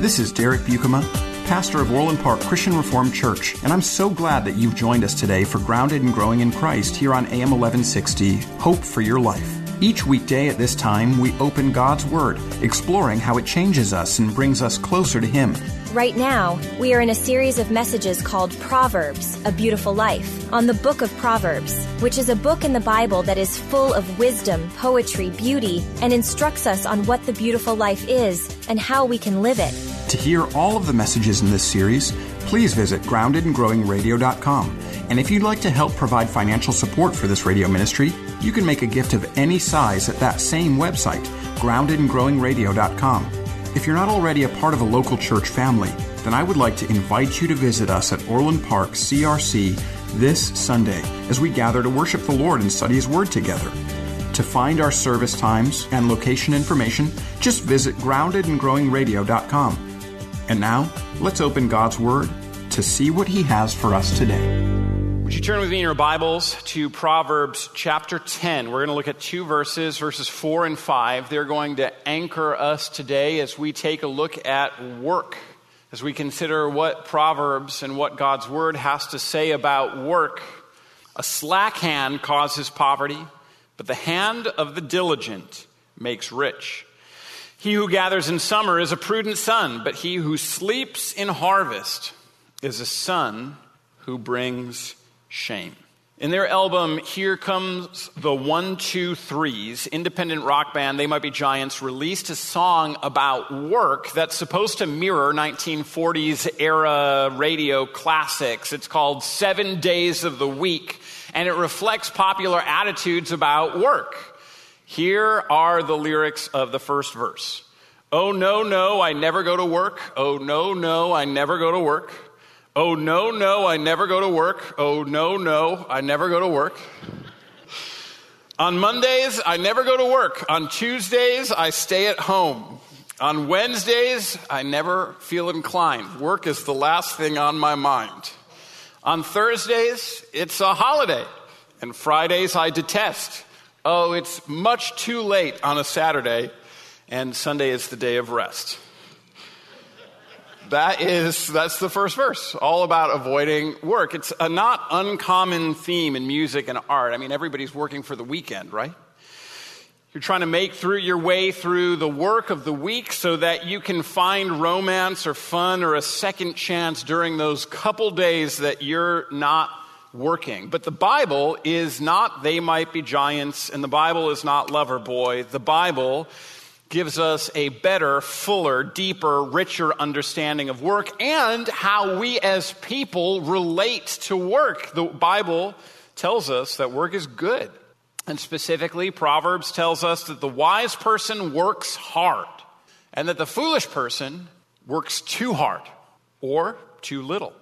This is Derek Buikema, pastor of Orland Park Christian Reformed Church, and I'm so glad that you've joined us today for Grounded and Growing in Christ here on AM 1160, Hope for Your Life. Each weekday at this time, we open God's Word, exploring how it changes us and brings us closer to Him. Right now, we are in a series of messages called Proverbs, A Beautiful Life, on the book of Proverbs, which is a book in the Bible that is full of wisdom, poetry, beauty, and instructs us on what the beautiful life is and how we can live it. To hear all of the messages in this series, please visit groundedandgrowingradio.com. And if you'd like to help provide financial support for this radio ministry, you can make a gift of any size at that same website, groundedandgrowingradio.com. If you're not already a part of a local church family, then I would like to invite you to visit us at Orland Park CRC this Sunday as we gather to worship the Lord and study His Word together. To find our service times and location information, just visit groundedandgrowingradio.com. And now, let's open God's Word to see what He has for us today. Would you turn with me in your Bibles to Proverbs chapter 10? We're going to look at two verses, verses 4 and 5. They're going to anchor us today as we take a look at work, as we consider what Proverbs and what God's Word has to say about work. A slack hand causes poverty, but the hand of the diligent makes rich. He who gathers in summer is a prudent son, but he who sleeps in harvest is a son who brings shame. In their album, Here Comes the One, Two, Threes, independent rock band, They Might Be Giants, released a song about work that's supposed to mirror 1940s era radio classics. It's called Seven Days of the Week, and it reflects popular attitudes about work. Here are the lyrics of the first verse Oh, no, no, I never go to work. Oh, no, no, I never go to work. Oh, no, no, I never go to work. Oh, no, no, I never go to work. On Mondays, I never go to work. On Tuesdays, I stay at home. On Wednesdays, I never feel inclined. Work is the last thing on my mind. On Thursdays, it's a holiday. And Fridays, I detest. Oh, it's much too late on a Saturday, and Sunday is the day of rest. That is, that's the first verse, all about avoiding work. It's a not uncommon theme in music and art. I mean, everybody's working for the weekend, right? You're trying to make through your way through the work of the week so that you can find romance or fun or a second chance during those couple days that you're not working. But the Bible is not they might be giants, and the Bible is not Loverboy. The Bible gives us a better, fuller, deeper, richer understanding of work and how we as people relate to work. The Bible tells us that work is good. And specifically, Proverbs tells us that the wise person works hard and that the foolish person works too hard or too little.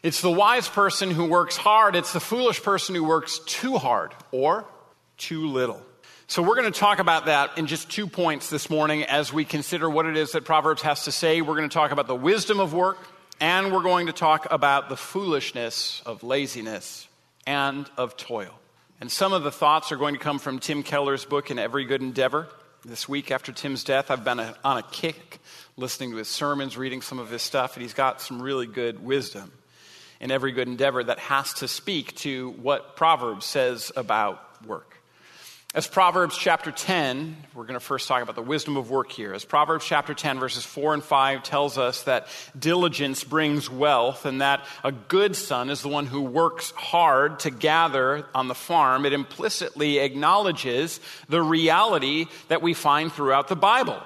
It's the wise person who works hard, it's the foolish person who works too hard or too little. So, we're going to talk about that in just two points this morning as we consider what it is that Proverbs has to say. We're going to talk about the wisdom of work, and we're going to talk about the foolishness of laziness and of toil. And some of the thoughts are going to come from Tim Keller's book, In Every Good Endeavor. This week after Tim's death, I've been on a kick listening to his sermons, reading some of his stuff, and he's got some really good wisdom in every good endeavor that has to speak to what Proverbs says about work. As Proverbs chapter 10, we're going to first talk about the wisdom of work here. As Proverbs chapter 10, verses 4 and 5 tells us that diligence brings wealth and that a good son is the one who works hard to gather on the farm, it implicitly acknowledges the reality that we find throughout the Bible.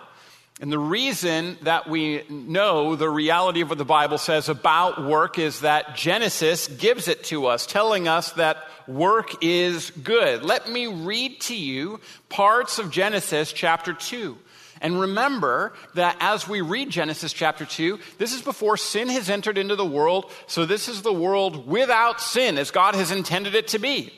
And the reason that we know the reality of what the Bible says about work is that Genesis gives it to us, telling us that work is good. Let me read to you parts of Genesis chapter 2. And remember that as we read Genesis chapter 2, this is before sin has entered into the world, so this is the world without sin as God has intended it to be.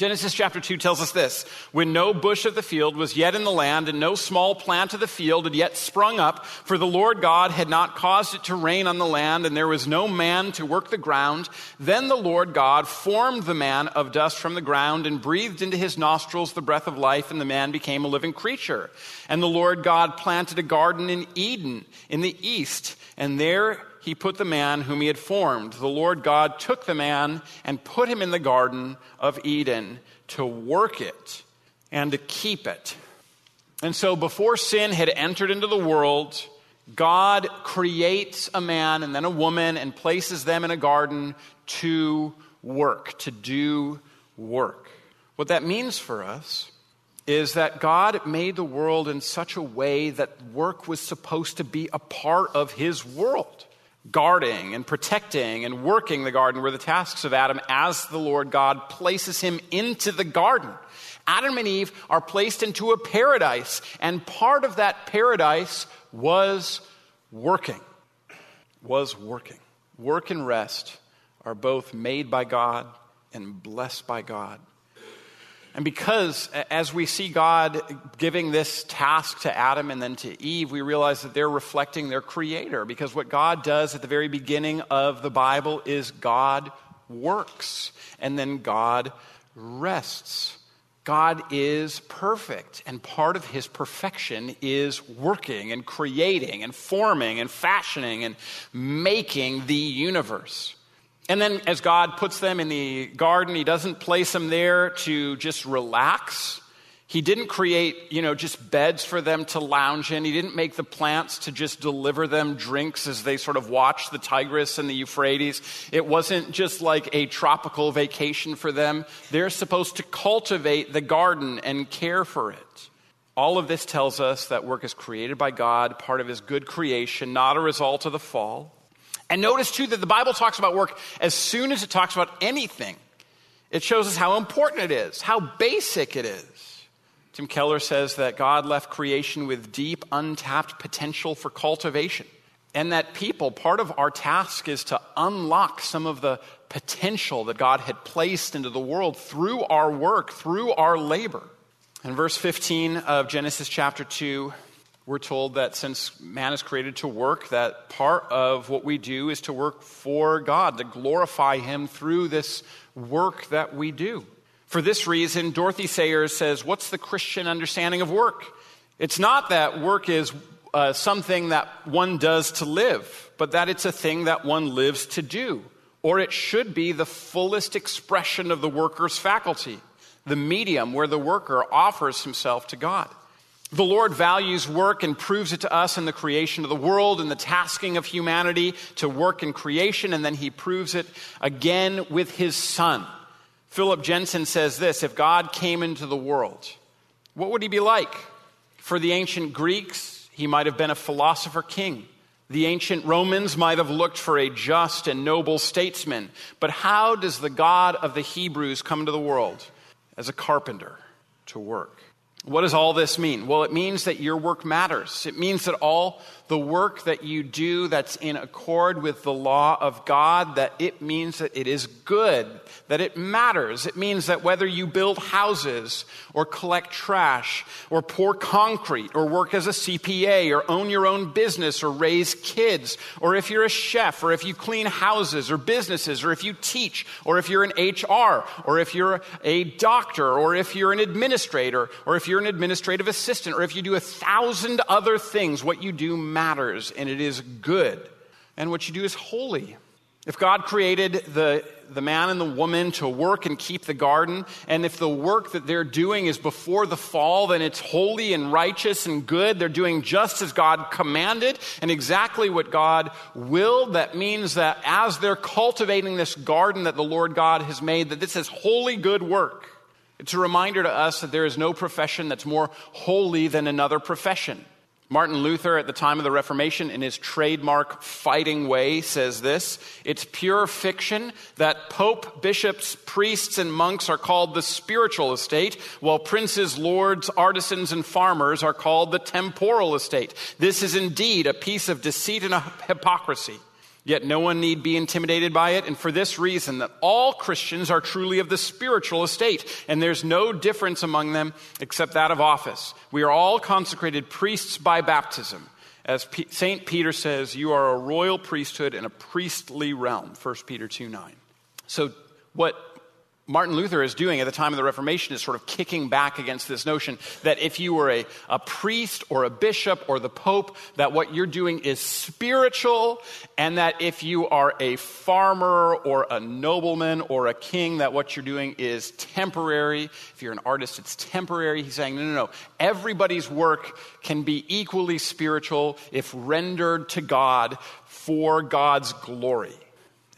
Genesis chapter 2 tells us this When no bush of the field was yet in the land, and no small plant of the field had yet sprung up, for the Lord God had not caused it to rain on the land, and there was no man to work the ground, then the Lord God formed the man of dust from the ground, and breathed into his nostrils the breath of life, and the man became a living creature. And the Lord God planted a garden in Eden in the east, and there he put the man whom he had formed. The Lord God took the man and put him in the Garden of Eden to work it and to keep it. And so, before sin had entered into the world, God creates a man and then a woman and places them in a garden to work, to do work. What that means for us is that God made the world in such a way that work was supposed to be a part of his world guarding and protecting and working the garden were the tasks of Adam as the Lord God places him into the garden. Adam and Eve are placed into a paradise, and part of that paradise was working. Was working. Work and rest are both made by God and blessed by God. And because as we see God giving this task to Adam and then to Eve, we realize that they're reflecting their creator. Because what God does at the very beginning of the Bible is God works and then God rests. God is perfect, and part of his perfection is working and creating and forming and fashioning and making the universe. And then, as God puts them in the garden, He doesn't place them there to just relax. He didn't create, you know, just beds for them to lounge in. He didn't make the plants to just deliver them drinks as they sort of watch the Tigris and the Euphrates. It wasn't just like a tropical vacation for them. They're supposed to cultivate the garden and care for it. All of this tells us that work is created by God, part of His good creation, not a result of the fall. And notice too that the Bible talks about work as soon as it talks about anything. It shows us how important it is, how basic it is. Tim Keller says that God left creation with deep, untapped potential for cultivation. And that people, part of our task is to unlock some of the potential that God had placed into the world through our work, through our labor. In verse 15 of Genesis chapter 2, we're told that since man is created to work, that part of what we do is to work for God, to glorify Him through this work that we do. For this reason, Dorothy Sayers says, What's the Christian understanding of work? It's not that work is uh, something that one does to live, but that it's a thing that one lives to do. Or it should be the fullest expression of the worker's faculty, the medium where the worker offers himself to God. The Lord values work and proves it to us in the creation of the world and the tasking of humanity to work in creation, and then he proves it again with his Son. Philip Jensen says this If God came into the world, what would he be like? For the ancient Greeks, he might have been a philosopher king. The ancient Romans might have looked for a just and noble statesman. But how does the God of the Hebrews come to the world? As a carpenter to work. What does all this mean? Well, it means that your work matters. It means that all the work that you do that's in accord with the law of God, that it means that it is good, that it matters. It means that whether you build houses or collect trash or pour concrete or work as a CPA or own your own business or raise kids or if you're a chef or if you clean houses or businesses or if you teach or if you're an HR or if you're a doctor or if you're an administrator or if you're an administrative assistant or if you do a thousand other things, what you do matters and it is good. And what you do is holy. If God created the, the man and the woman to work and keep the garden, and if the work that they're doing is before the fall, then it's holy and righteous and good. They're doing just as God commanded and exactly what God willed. That means that as they're cultivating this garden that the Lord God has made, that this is holy, good work. It's a reminder to us that there is no profession that's more holy than another profession. Martin Luther, at the time of the Reformation, in his trademark fighting way, says this It's pure fiction that pope, bishops, priests, and monks are called the spiritual estate, while princes, lords, artisans, and farmers are called the temporal estate. This is indeed a piece of deceit and hypocrisy. Yet no one need be intimidated by it, and for this reason, that all Christians are truly of the spiritual estate, and there's no difference among them except that of office. We are all consecrated priests by baptism. As P- St. Peter says, you are a royal priesthood and a priestly realm, 1 Peter 2 9. So, what Martin Luther is doing at the time of the Reformation is sort of kicking back against this notion that if you were a, a priest or a bishop or the pope, that what you're doing is spiritual, and that if you are a farmer or a nobleman or a king, that what you're doing is temporary. If you're an artist, it's temporary. He's saying, no, no, no. Everybody's work can be equally spiritual if rendered to God for God's glory.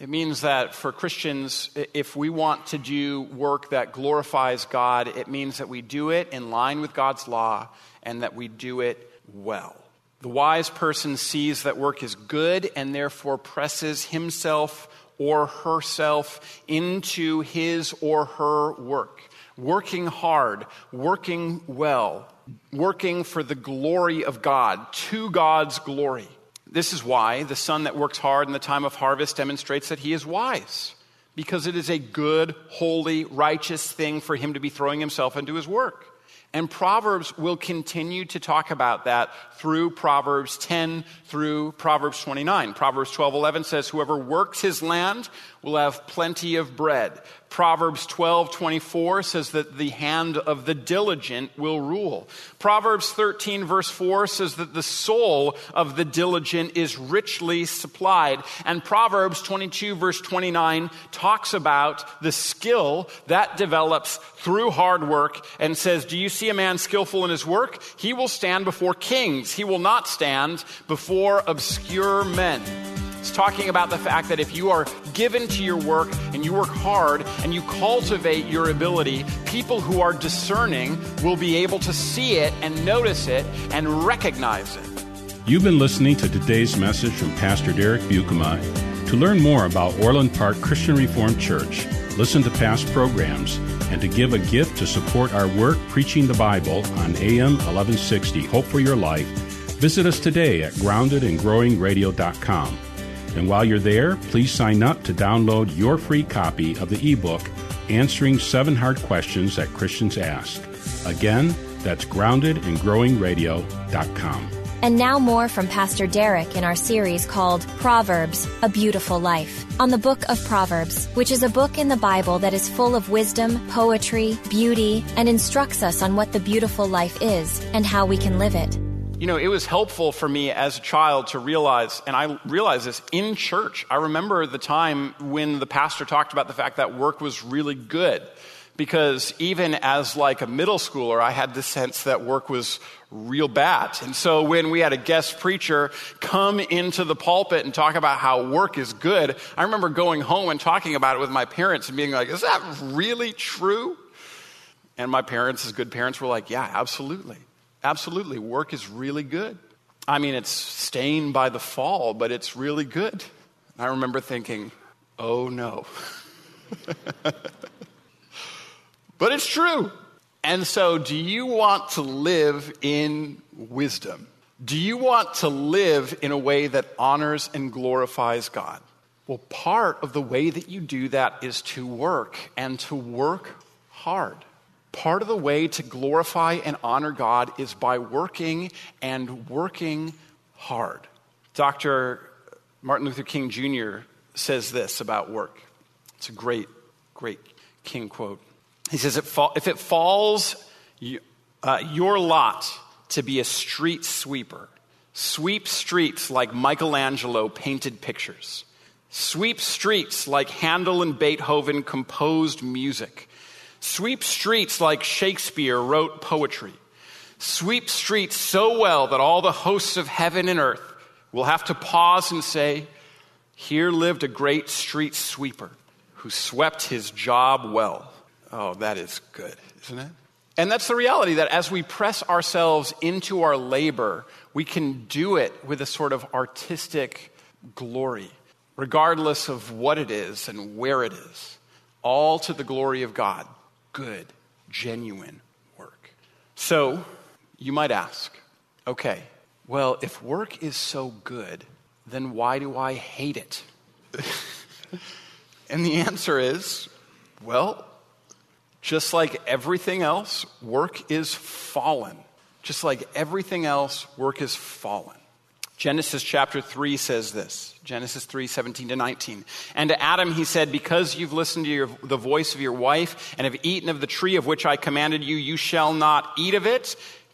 It means that for Christians, if we want to do work that glorifies God, it means that we do it in line with God's law and that we do it well. The wise person sees that work is good and therefore presses himself or herself into his or her work. Working hard, working well, working for the glory of God, to God's glory. This is why the son that works hard in the time of harvest demonstrates that he is wise, because it is a good, holy, righteous thing for him to be throwing himself into his work. And Proverbs will continue to talk about that through Proverbs 10 through Proverbs 29. Proverbs 12:11 says whoever works his land will have plenty of bread. Proverbs 12:24 says that the hand of the diligent will rule. Proverbs 13 verse 4 says that the soul of the diligent is richly supplied. And Proverbs 22 verse 29 talks about the skill that develops through hard work and says, "Do you see a man skillful in his work? He will stand before kings. He will not stand before obscure men." It's talking about the fact that if you are given to your work and you work hard and you cultivate your ability, people who are discerning will be able to see it and notice it and recognize it. You've been listening to today's message from Pastor Derek Buikema. To learn more about Orland Park Christian Reformed Church, listen to past programs, and to give a gift to support our work preaching the Bible on AM 1160 Hope for Your Life, visit us today at groundedandgrowingradio.com. And while you're there, please sign up to download your free copy of the ebook, Answering Seven Hard Questions That Christians Ask. Again, that's groundedandgrowingradio.com. And now more from Pastor Derek in our series called Proverbs, A Beautiful Life, on the book of Proverbs, which is a book in the Bible that is full of wisdom, poetry, beauty, and instructs us on what the beautiful life is and how we can live it you know, it was helpful for me as a child to realize, and I realized this in church. I remember the time when the pastor talked about the fact that work was really good. Because even as like a middle schooler, I had the sense that work was real bad. And so when we had a guest preacher come into the pulpit and talk about how work is good, I remember going home and talking about it with my parents and being like, is that really true? And my parents, as good parents, were like, yeah, absolutely. Absolutely. Work is really good. I mean, it's stained by the fall, but it's really good. I remember thinking, oh no. but it's true. And so, do you want to live in wisdom? Do you want to live in a way that honors and glorifies God? Well, part of the way that you do that is to work and to work hard. Part of the way to glorify and honor God is by working and working hard. Dr. Martin Luther King Jr. says this about work. It's a great, great King quote. He says, If it falls uh, your lot to be a street sweeper, sweep streets like Michelangelo painted pictures, sweep streets like Handel and Beethoven composed music. Sweep streets like Shakespeare wrote poetry. Sweep streets so well that all the hosts of heaven and earth will have to pause and say, Here lived a great street sweeper who swept his job well. Oh, that is good, isn't it? And that's the reality that as we press ourselves into our labor, we can do it with a sort of artistic glory, regardless of what it is and where it is, all to the glory of God. Good, genuine work. So, you might ask, okay, well, if work is so good, then why do I hate it? and the answer is, well, just like everything else, work is fallen. Just like everything else, work is fallen. Genesis chapter 3 says this Genesis 3 17 to 19. And to Adam he said, Because you've listened to your, the voice of your wife and have eaten of the tree of which I commanded you, you shall not eat of it.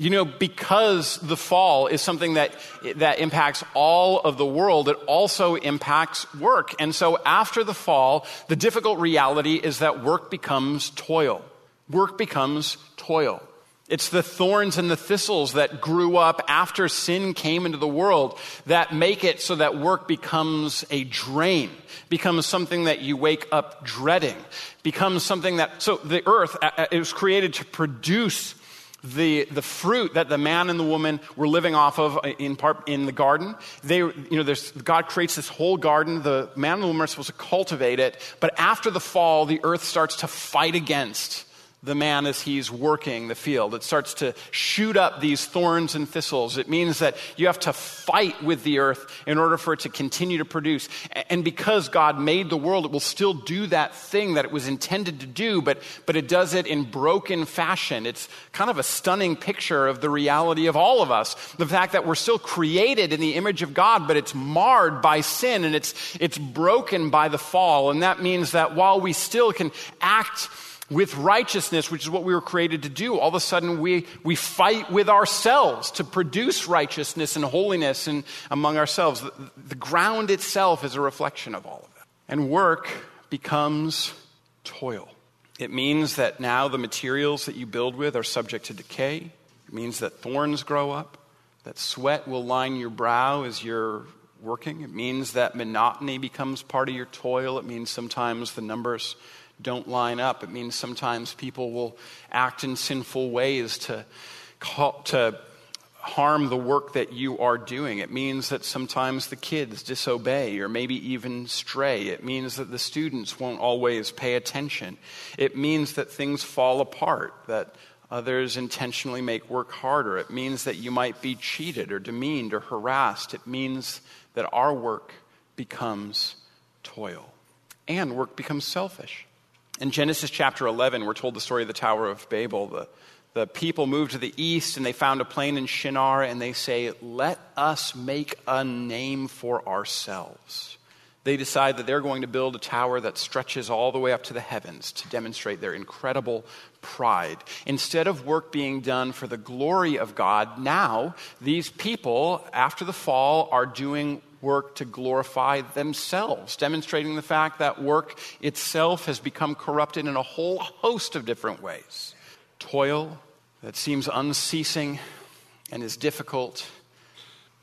You know, because the fall is something that, that impacts all of the world, it also impacts work. And so after the fall, the difficult reality is that work becomes toil. Work becomes toil. It's the thorns and the thistles that grew up after sin came into the world that make it so that work becomes a drain, becomes something that you wake up dreading, becomes something that, so the earth, uh, uh, was created to produce the, the fruit that the man and the woman were living off of in part in the garden. They, you know, there's, God creates this whole garden. The man and the woman are supposed to cultivate it. But after the fall, the earth starts to fight against the man as he's working the field. It starts to shoot up these thorns and thistles. It means that you have to fight with the earth in order for it to continue to produce. And because God made the world, it will still do that thing that it was intended to do, but, but it does it in broken fashion. It's kind of a stunning picture of the reality of all of us. The fact that we're still created in the image of God, but it's marred by sin and it's, it's broken by the fall. And that means that while we still can act with righteousness, which is what we were created to do, all of a sudden we, we fight with ourselves to produce righteousness and holiness and among ourselves. The, the ground itself is a reflection of all of that. And work becomes toil. It means that now the materials that you build with are subject to decay. It means that thorns grow up, that sweat will line your brow as you're working. It means that monotony becomes part of your toil. It means sometimes the numbers don't line up. It means sometimes people will act in sinful ways to, call, to harm the work that you are doing. It means that sometimes the kids disobey or maybe even stray. It means that the students won't always pay attention. It means that things fall apart, that others intentionally make work harder. It means that you might be cheated or demeaned or harassed. It means that our work becomes toil and work becomes selfish. In Genesis chapter 11, we're told the story of the Tower of Babel. The, the people moved to the east and they found a plain in Shinar and they say, Let us make a name for ourselves. They decide that they're going to build a tower that stretches all the way up to the heavens to demonstrate their incredible pride. Instead of work being done for the glory of God, now these people, after the fall, are doing work to glorify themselves, demonstrating the fact that work itself has become corrupted in a whole host of different ways. Toil that seems unceasing and is difficult,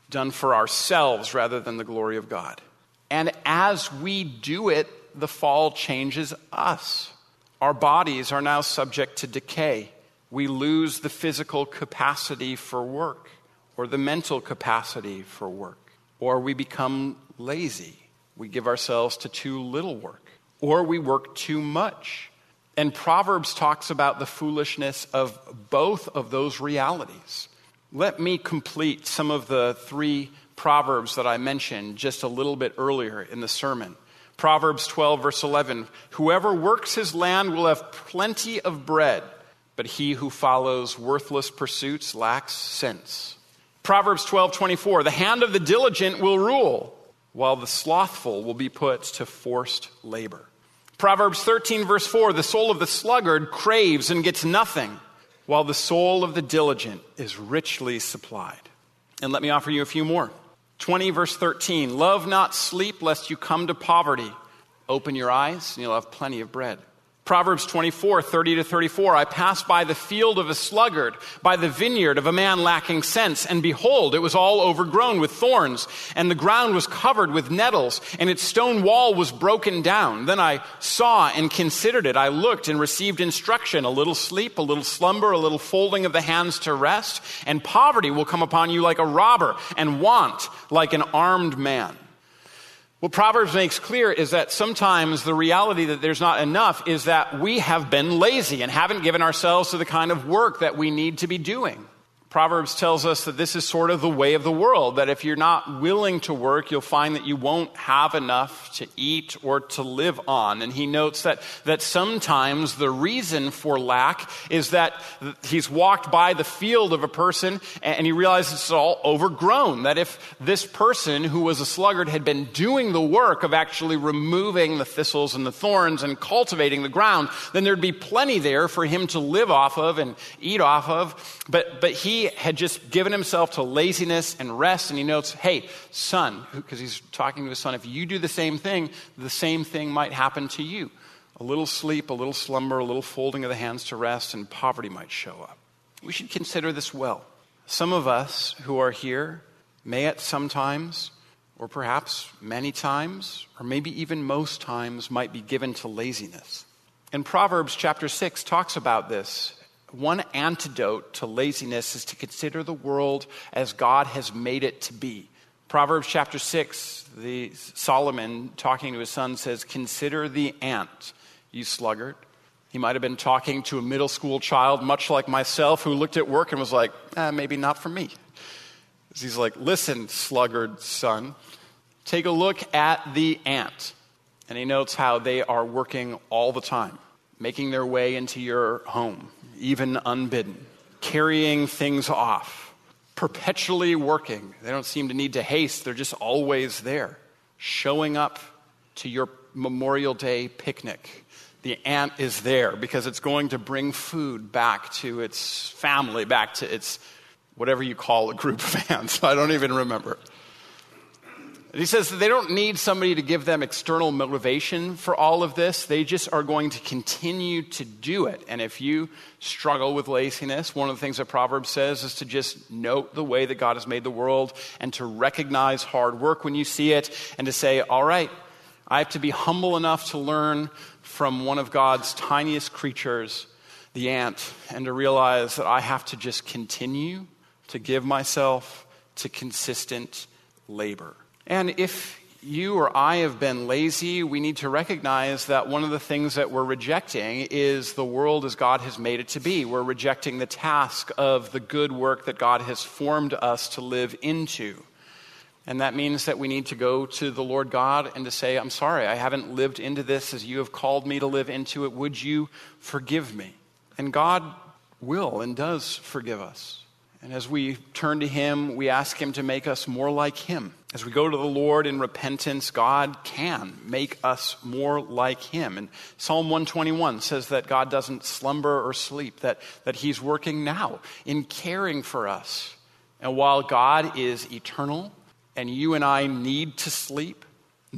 done for ourselves rather than the glory of God. And as we do it, the fall changes us. Our bodies are now subject to decay. We lose the physical capacity for work or the mental capacity for work or we become lazy. We give ourselves to too little work, or we work too much. And Proverbs talks about the foolishness of both of those realities. Let me complete some of the three Proverbs that I mentioned just a little bit earlier in the sermon. Proverbs 12, verse 11 Whoever works his land will have plenty of bread, but he who follows worthless pursuits lacks sense. Proverbs 12, 24, the hand of the diligent will rule, while the slothful will be put to forced labor. Proverbs 13, verse 4, the soul of the sluggard craves and gets nothing, while the soul of the diligent is richly supplied. And let me offer you a few more. 20, verse 13 Love not sleep, lest you come to poverty. Open your eyes, and you'll have plenty of bread. Proverbs 24, 30 to 34. I passed by the field of a sluggard, by the vineyard of a man lacking sense, and behold, it was all overgrown with thorns, and the ground was covered with nettles, and its stone wall was broken down. Then I saw and considered it. I looked and received instruction a little sleep, a little slumber, a little folding of the hands to rest, and poverty will come upon you like a robber, and want like an armed man. What Proverbs makes clear is that sometimes the reality that there's not enough is that we have been lazy and haven't given ourselves to the kind of work that we need to be doing. Proverbs tells us that this is sort of the way of the world, that if you're not willing to work, you'll find that you won't have enough to eat or to live on. And he notes that, that sometimes the reason for lack is that he's walked by the field of a person and he realizes it's all overgrown. That if this person who was a sluggard had been doing the work of actually removing the thistles and the thorns and cultivating the ground, then there'd be plenty there for him to live off of and eat off of. But, but he had just given himself to laziness and rest, and he notes, hey, son, because he's talking to his son, if you do the same thing, the same thing might happen to you. A little sleep, a little slumber, a little folding of the hands to rest, and poverty might show up. We should consider this well. Some of us who are here may at some times, or perhaps many times, or maybe even most times, might be given to laziness. And Proverbs chapter 6 talks about this one antidote to laziness is to consider the world as God has made it to be. Proverbs chapter 6, the Solomon talking to his son says, Consider the ant, you sluggard. He might have been talking to a middle school child, much like myself, who looked at work and was like, eh, maybe not for me. He's like, Listen, sluggard son, take a look at the ant. And he notes how they are working all the time, making their way into your home, even unbidden, carrying things off, perpetually working. They don't seem to need to haste, they're just always there, showing up to your Memorial Day picnic. The ant is there because it's going to bring food back to its family, back to its whatever you call a group of ants. I don't even remember. He says that they don't need somebody to give them external motivation for all of this. They just are going to continue to do it. And if you struggle with laziness, one of the things that Proverbs says is to just note the way that God has made the world and to recognize hard work when you see it and to say, all right, I have to be humble enough to learn from one of God's tiniest creatures, the ant, and to realize that I have to just continue to give myself to consistent labor. And if you or I have been lazy, we need to recognize that one of the things that we're rejecting is the world as God has made it to be. We're rejecting the task of the good work that God has formed us to live into. And that means that we need to go to the Lord God and to say, I'm sorry, I haven't lived into this as you have called me to live into it. Would you forgive me? And God will and does forgive us. And as we turn to Him, we ask Him to make us more like Him. As we go to the Lord in repentance, God can make us more like Him. And Psalm 121 says that God doesn't slumber or sleep, that, that He's working now in caring for us. And while God is eternal and you and I need to sleep,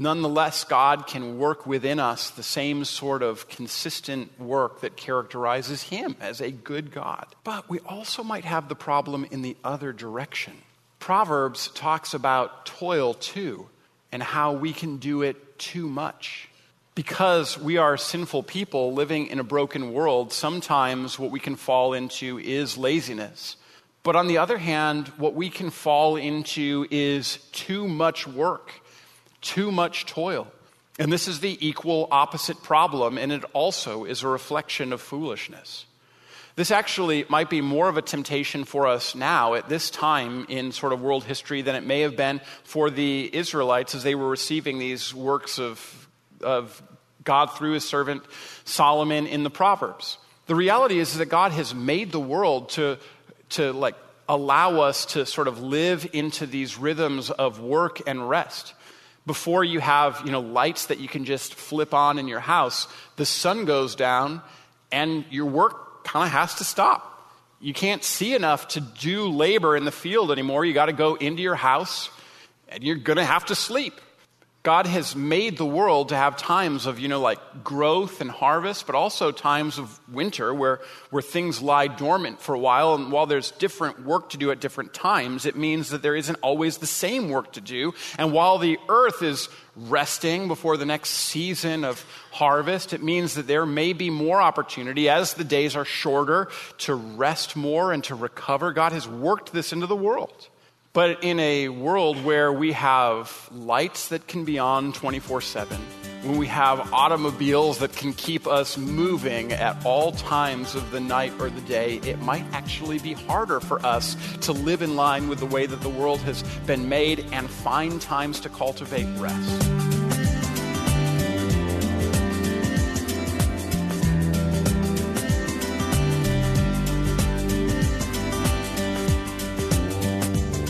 Nonetheless, God can work within us the same sort of consistent work that characterizes Him as a good God. But we also might have the problem in the other direction. Proverbs talks about toil too, and how we can do it too much. Because we are sinful people living in a broken world, sometimes what we can fall into is laziness. But on the other hand, what we can fall into is too much work too much toil. And this is the equal opposite problem, and it also is a reflection of foolishness. This actually might be more of a temptation for us now at this time in sort of world history than it may have been for the Israelites as they were receiving these works of, of God through his servant Solomon in the Proverbs. The reality is that God has made the world to, to like allow us to sort of live into these rhythms of work and rest before you have you know lights that you can just flip on in your house the sun goes down and your work kind of has to stop you can't see enough to do labor in the field anymore you got to go into your house and you're going to have to sleep. God has made the world to have times of, you know, like growth and harvest, but also times of winter where, where things lie dormant for a while. And while there's different work to do at different times, it means that there isn't always the same work to do. And while the earth is resting before the next season of harvest, it means that there may be more opportunity as the days are shorter to rest more and to recover. God has worked this into the world. But in a world where we have lights that can be on 24 7, when we have automobiles that can keep us moving at all times of the night or the day, it might actually be harder for us to live in line with the way that the world has been made and find times to cultivate rest.